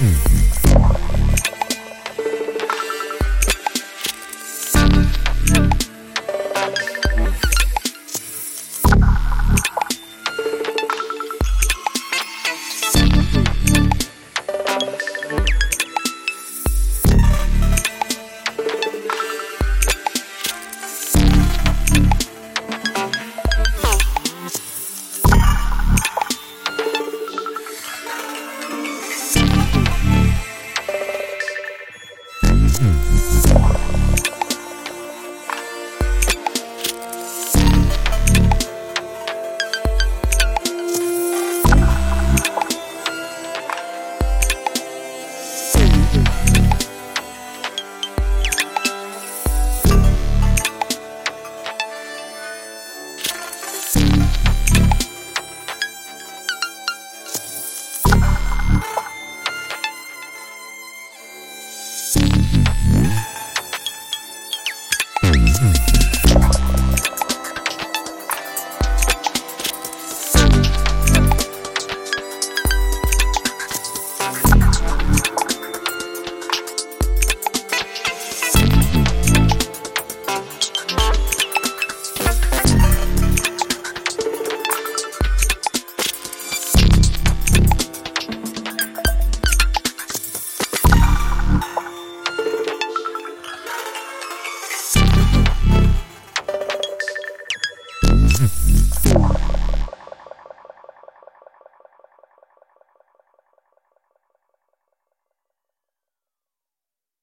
Mm. Mm-hmm.